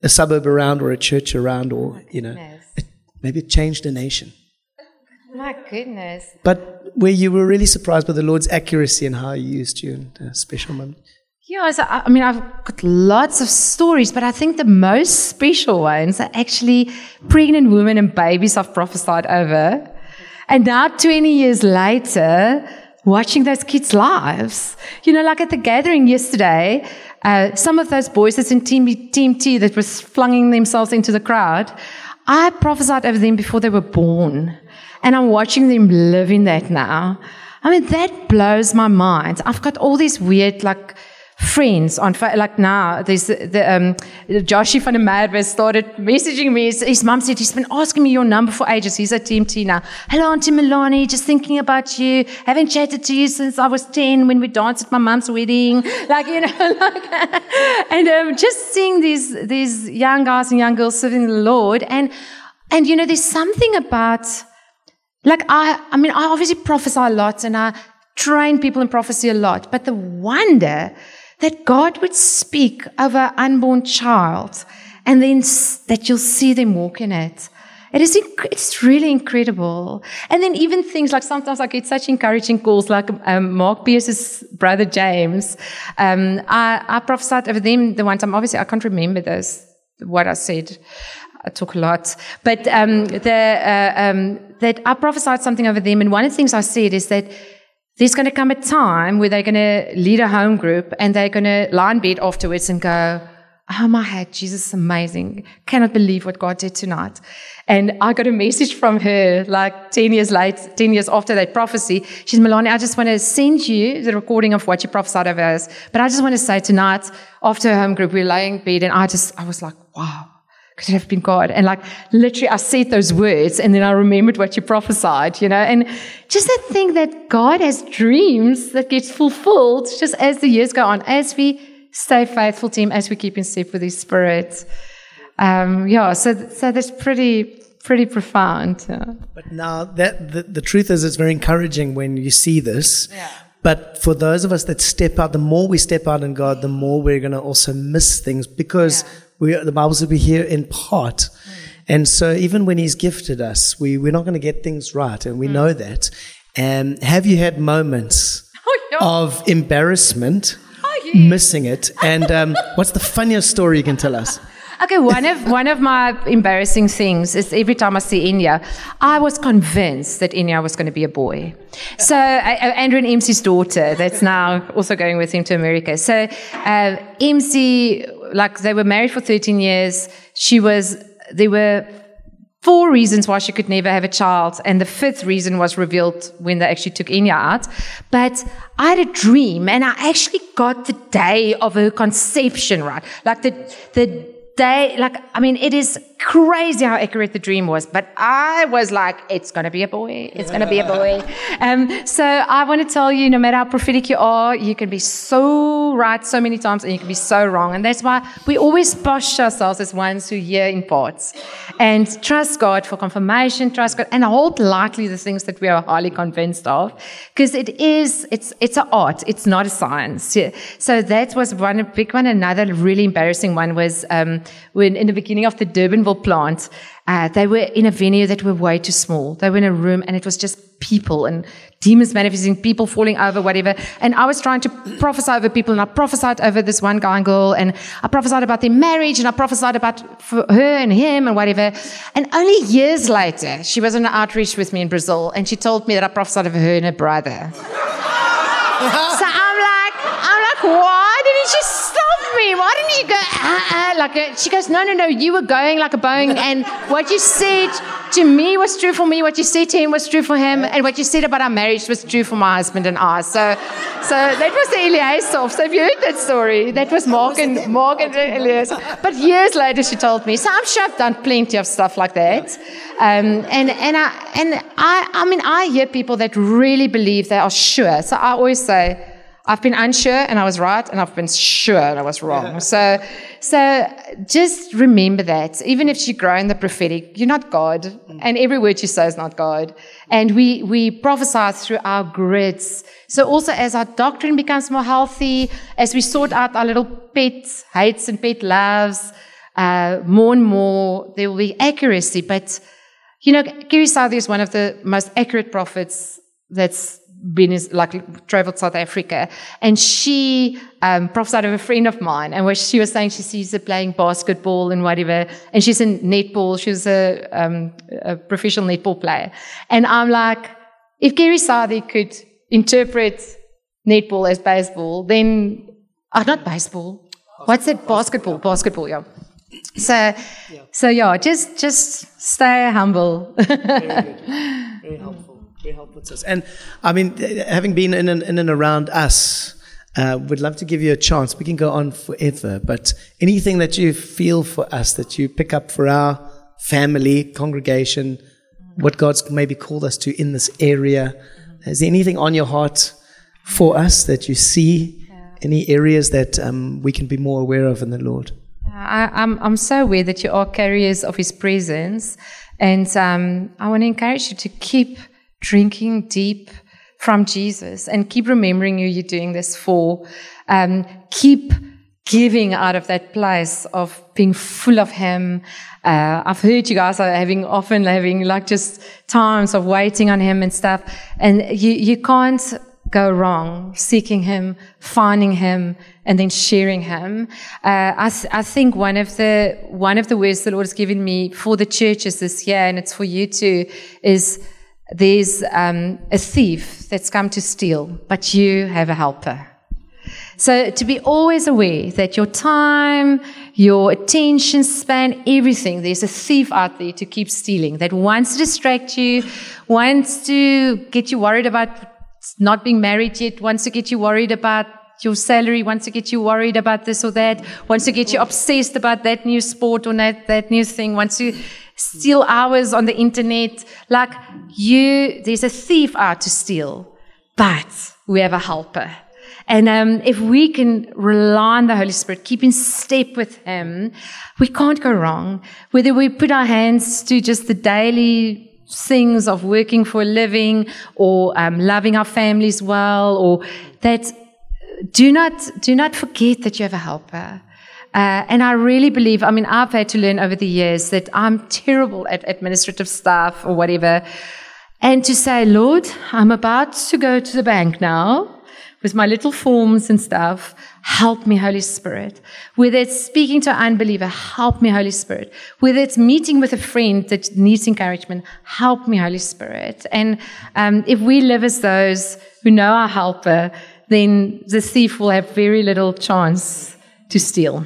a suburb around or a church around or, you know, it, maybe it changed a nation. My goodness. But where you were really surprised by the Lord's accuracy and how He used you in a special moment. Yeah, so, I I mean, I've got lots of stories, but I think the most special ones are actually pregnant women and babies I've prophesied over. And now, 20 years later, watching those kids' lives. You know, like at the gathering yesterday, uh, some of those boys that's in team, team T that was flinging themselves into the crowd, I prophesied over them before they were born. And I'm watching them live in that now. I mean, that blows my mind. I've got all these weird, like, friends on like now there's the, the um Joshie van der Merwe started messaging me. His, his mom said he's been asking me your number for ages. He's at Team T now. Hello Auntie Melanie just thinking about you. Haven't chatted to you since I was 10 when we danced at my mom's wedding. Like you know like and um, just seeing these these young guys and young girls serving the Lord and and you know there's something about like I, I mean, I obviously prophesy a lot and I train people in prophecy a lot, but the wonder that God would speak over an unborn child and then that you'll see them walk in it. It is, inc- it's really incredible. And then even things like sometimes I get such encouraging calls like um, Mark Pierce's brother James. Um, I, I prophesied over them the one time. Obviously, I can't remember this, what I said. I talk a lot, but um, the, uh, um, that I prophesied something over them, and one of the things I said is that there's going to come a time where they're going to lead a home group and they're going to lie in bed afterwards and go, "Oh my head, Jesus is amazing! Cannot believe what God did tonight." And I got a message from her like ten years late, ten years after that prophecy. She's Melanie. I just want to send you the recording of what you prophesied over us. But I just want to say tonight, after home group, we we're laying in bed, and I just I was like, "Wow." Could have been God? And like literally, I said those words and then I remembered what you prophesied, you know, and just that thing that God has dreams that gets fulfilled just as the years go on, as we stay faithful to Him, as we keep in step with His Spirit. Um, yeah, so, so that's pretty, pretty profound. Yeah. But now that the, the truth is, it's very encouraging when you see this. Yeah. But for those of us that step out, the more we step out in God, the more we're going to also miss things because we, the Bible says we hear in part. And so even when He's gifted us, we, we're not going to get things right. And we know that. And have you had moments Oh, yeah. of embarrassment, Oh, yeah. missing it? And um, what's the funniest story you can tell us? Okay, one of one of my embarrassing things is every time I see Inya, I was convinced that Inya was going to be a boy. So uh, Andrew and MC's daughter, that's now also going with him to America. So uh, MC, like they were married for 13 years. She was, there were four reasons why she could never have a child, and the fifth reason was revealed when they actually took Inya out. But I had a dream, and I actually got the day of her conception right, like the the day. Like I mean, it is crazy how accurate the dream was. But I was like, it's gonna be a boy. It's gonna be a boy. Um, so I want to tell you, no matter how prophetic you are, you can be so right so many times, and you can be so wrong. And that's why we always posture ourselves as ones who hear in parts and trust God for confirmation, trust God, and hold lightly the things that we are highly convinced of, because it is, it's, it's an art, it's not a science. Yeah. So that was one big one. Another really embarrassing one was um, when in the beginning of the Durbanville plant, uh, they were in a venue that were way too small. They were in a room and it was just people and demons manifesting, people falling over, whatever. And I was trying to prophesy over people and I prophesied over this one guy and girl and I prophesied about their marriage and I prophesied about her and him and whatever. And only years later, she was on an outreach with me in Brazil and she told me that I prophesied over her and her brother. so I'm like, I'm like, why didn't you me? Why didn't you go uh, uh, like a, she goes, no, no, no, you were going like a Boeing, and what you said to me was true for me. What you said to him was true for him, and what you said about our marriage was true for my husband and I. So, so that was the Eliasov. So have you heard that story? That was Morgan, Mark and. But years later, she told me. So I'm sure I've done plenty of stuff like that. Um, and and I and I I mean I hear people that really believe they are sure. So I always say. I've been unsure and I was right, and I've been sure and I was wrong. So, so just remember that. Even if you grow in the prophetic, you're not God, and every word you say is not God. And we we prophesy through our grids. So also as our doctrine becomes more healthy, as we sort out our little pet hates and pet loves, uh, more and more there will be accuracy. But you know, Gary Southey is one of the most accurate prophets that's been is like traveled South Africa, and she um, prophesied of a friend of mine, and where she was saying she sees her playing basketball and whatever, and she's in netball. She's a, um, a professional netball player, and I'm like, if Gary Southey could interpret netball as baseball, then uh, not baseball. What's it? Basketball. Basketball. Yeah. So, yeah. so yeah, just just stay humble. Very good. Very helpful very helpful to us. And I mean, having been in and, in and around us, uh, would love to give you a chance. We can go on forever, but anything that you feel for us, that you pick up for our family, congregation, what God's maybe called us to in this area, is there anything on your heart for us that you see? Any areas that um, we can be more aware of in the Lord? I, I'm, I'm so aware that you are carriers of His presence, and um, I want to encourage you to keep drinking deep from Jesus and keep remembering who you're doing this for. Um, keep giving out of that place of being full of Him. Uh, I've heard you guys are having often having like just times of waiting on Him and stuff, and you you can't go wrong seeking Him, finding Him, and then sharing Him. Uh, I, I think one of the one of the words the Lord has given me for the churches this year, and it's for you too, is there's um, a thief that's come to steal, but you have a helper. So to be always aware that your time, your attention span, everything, there's a thief out there to keep stealing that wants to distract you, wants to get you worried about not being married yet, wants to get you worried about your salary, wants to get you worried about this or that, wants to get you obsessed about that new sport or that, that new thing, wants to steal hours on the internet. Like you, there's a thief out to steal, but we have a helper. And um, if we can rely on the Holy Spirit, keep in step with Him, we can't go wrong. Whether we put our hands to just the daily things of working for a living or um, loving our families well, or that, do not do not forget that you have a helper. Uh, and I really believe, I mean, I've had to learn over the years that I'm terrible at administrative stuff or whatever. And to say, Lord, I'm about to go to the bank now with my little forms and stuff. Help me, Holy Spirit. Whether it's speaking to an unbeliever, help me, Holy Spirit. Whether it's meeting with a friend that needs encouragement, help me, Holy Spirit. And um, if we live as those who know our helper, then the thief will have very little chance to steal.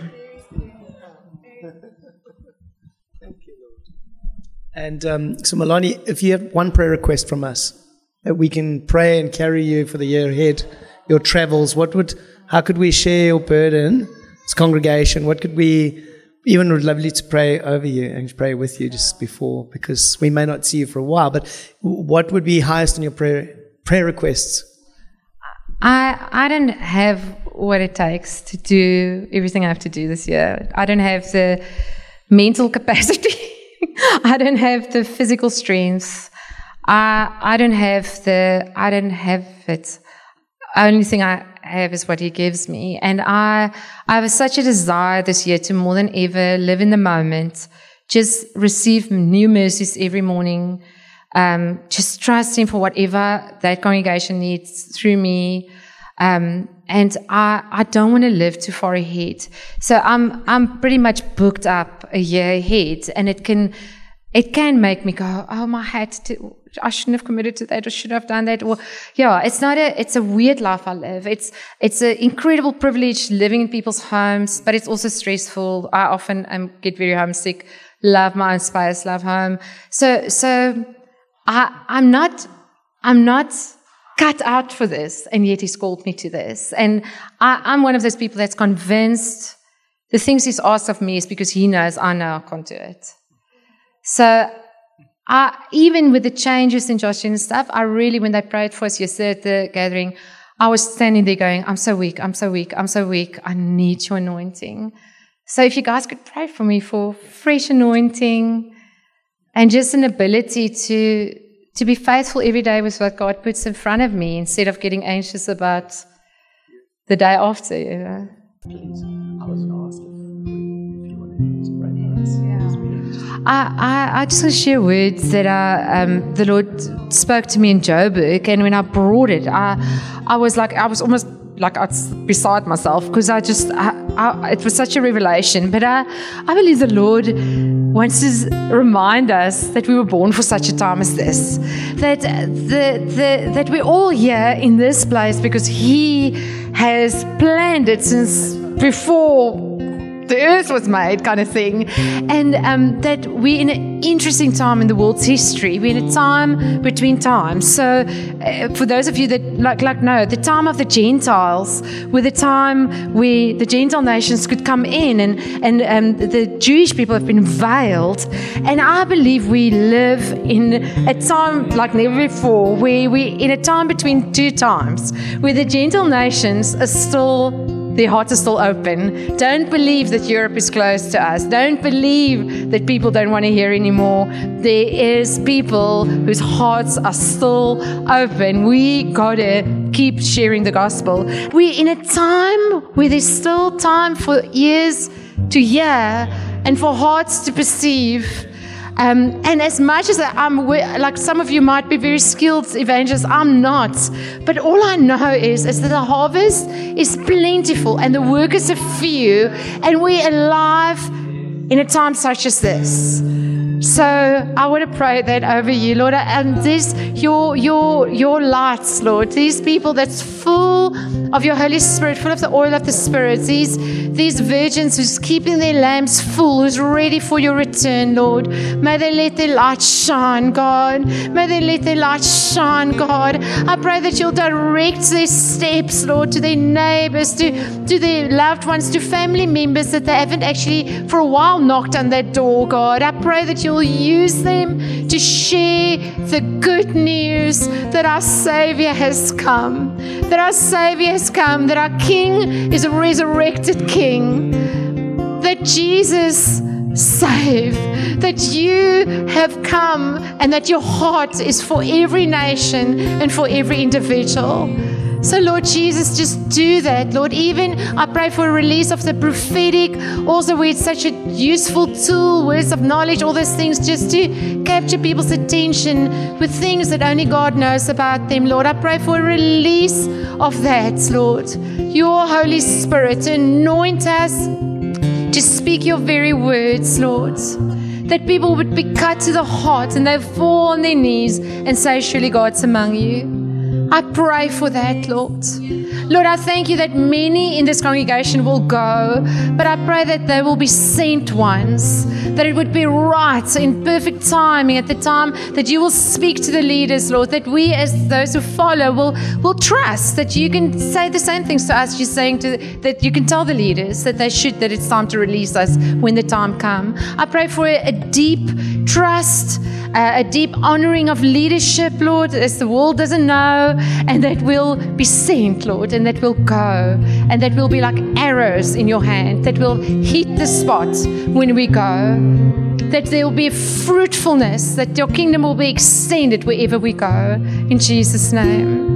And um, so, Melanie, if you have one prayer request from us that we can pray and carry you for the year ahead, your travels, what would, how could we share your burden as congregation? What could we, even would lovely to pray over you and pray with you just before, because we may not see you for a while. But what would be highest on your prayer prayer requests? I I don't have what it takes to do everything I have to do this year. I don't have the mental capacity. I don't have the physical strength. I I don't have the I don't have it. Only thing I have is what he gives me. And I I have such a desire this year to more than ever live in the moment, just receive new mercies every morning. Um, just trust him for whatever that congregation needs through me. Um, and I, I don't want to live too far ahead. So I'm, I'm pretty much booked up a year ahead and it can, it can make me go, oh, my head, to, I shouldn't have committed to that or should have done that. Or, yeah, it's not a, it's a weird life I live. It's, it's an incredible privilege living in people's homes, but it's also stressful. I often um, get very homesick, love my own space, love home. So, so I, I'm not, I'm not cut out for this, and yet he's called me to this. And I, I'm one of those people that's convinced the things he's asked of me is because he knows I know I can't do it. So I, even with the changes in Josh and stuff, I really, when they prayed for us yesterday at the gathering, I was standing there going, I'm so weak, I'm so weak, I'm so weak. I need your anointing. So if you guys could pray for me for fresh anointing and just an ability to to be faithful every day with what God puts in front of me instead of getting anxious about the day after, you know. Please. I was going to ask if, if you wanted to pray for us. Yeah. I, I, I just want to share words that I, um, the Lord spoke to me in Joburg, and when I brought it, I, I was like, I was almost like I was beside myself because I just, I, I, it was such a revelation. But I, I believe the Lord wants to remind us that we were born for such a time as this, that the, the, that we're all here in this place because He has planned it since before the earth was made, kind of thing. And um, that we're in an interesting time in the world's history. We're in a time between times. So, uh, for those of you that like, like know, the time of the Gentiles, were the time where the Gentile nations could come in, and and um, the Jewish people have been veiled. And I believe we live in a time like never before, where we're in a time between two times, where the Gentile nations are still their hearts are still open. Don't believe that Europe is closed to us. Don't believe that people don't want to hear anymore. There is people whose hearts are still open. We gotta keep sharing the gospel. We're in a time where there's still time for ears to hear and for hearts to perceive. Um, and as much as I'm, like some of you might be very skilled evangelists, I'm not. But all I know is, is that the harvest is plentiful and the workers are few, and we're alive in a time such as this. So I want to pray that over you, Lord, and this your your your lights, Lord. These people that's full of your Holy Spirit, full of the oil of the Spirit. These these virgins who's keeping their lamps full, who's ready for your return, Lord. May they let their light shine, God. May they let their light shine, God. I pray that you'll direct their steps, Lord, to their neighbors, to to their loved ones, to family members that they haven't actually for a while knocked on their door, God. I pray that you'll use them to share the good news that our Savior has come, that our Savior has come, that our King is a resurrected King, that Jesus save, that you have come and that your heart is for every nation and for every individual. So, Lord Jesus, just do that. Lord, even I pray for a release of the prophetic, also where it's such a useful tool, words of knowledge, all those things, just to capture people's attention with things that only God knows about them, Lord. I pray for a release of that, Lord. Your Holy Spirit, anoint us to speak your very words, Lord that people would be cut to the heart and they fall on their knees and say, Surely God's among you. I pray for that, Lord. Lord, I thank you that many in this congregation will go, but I pray that they will be sent ones, that it would be right in perfect timing at the time that you will speak to the leaders, Lord, that we as those who follow will, will trust that you can say the same things to us you're saying to that you can tell the leaders that they should that it's time to release us when the time comes. I pray for a, a deep trust uh, a deep honoring of leadership, Lord, as the world doesn't know, and that will be sent, Lord, and that will go, and that will be like arrows in your hand, that will hit the spot when we go, that there will be fruitfulness, that your kingdom will be extended wherever we go. In Jesus' name.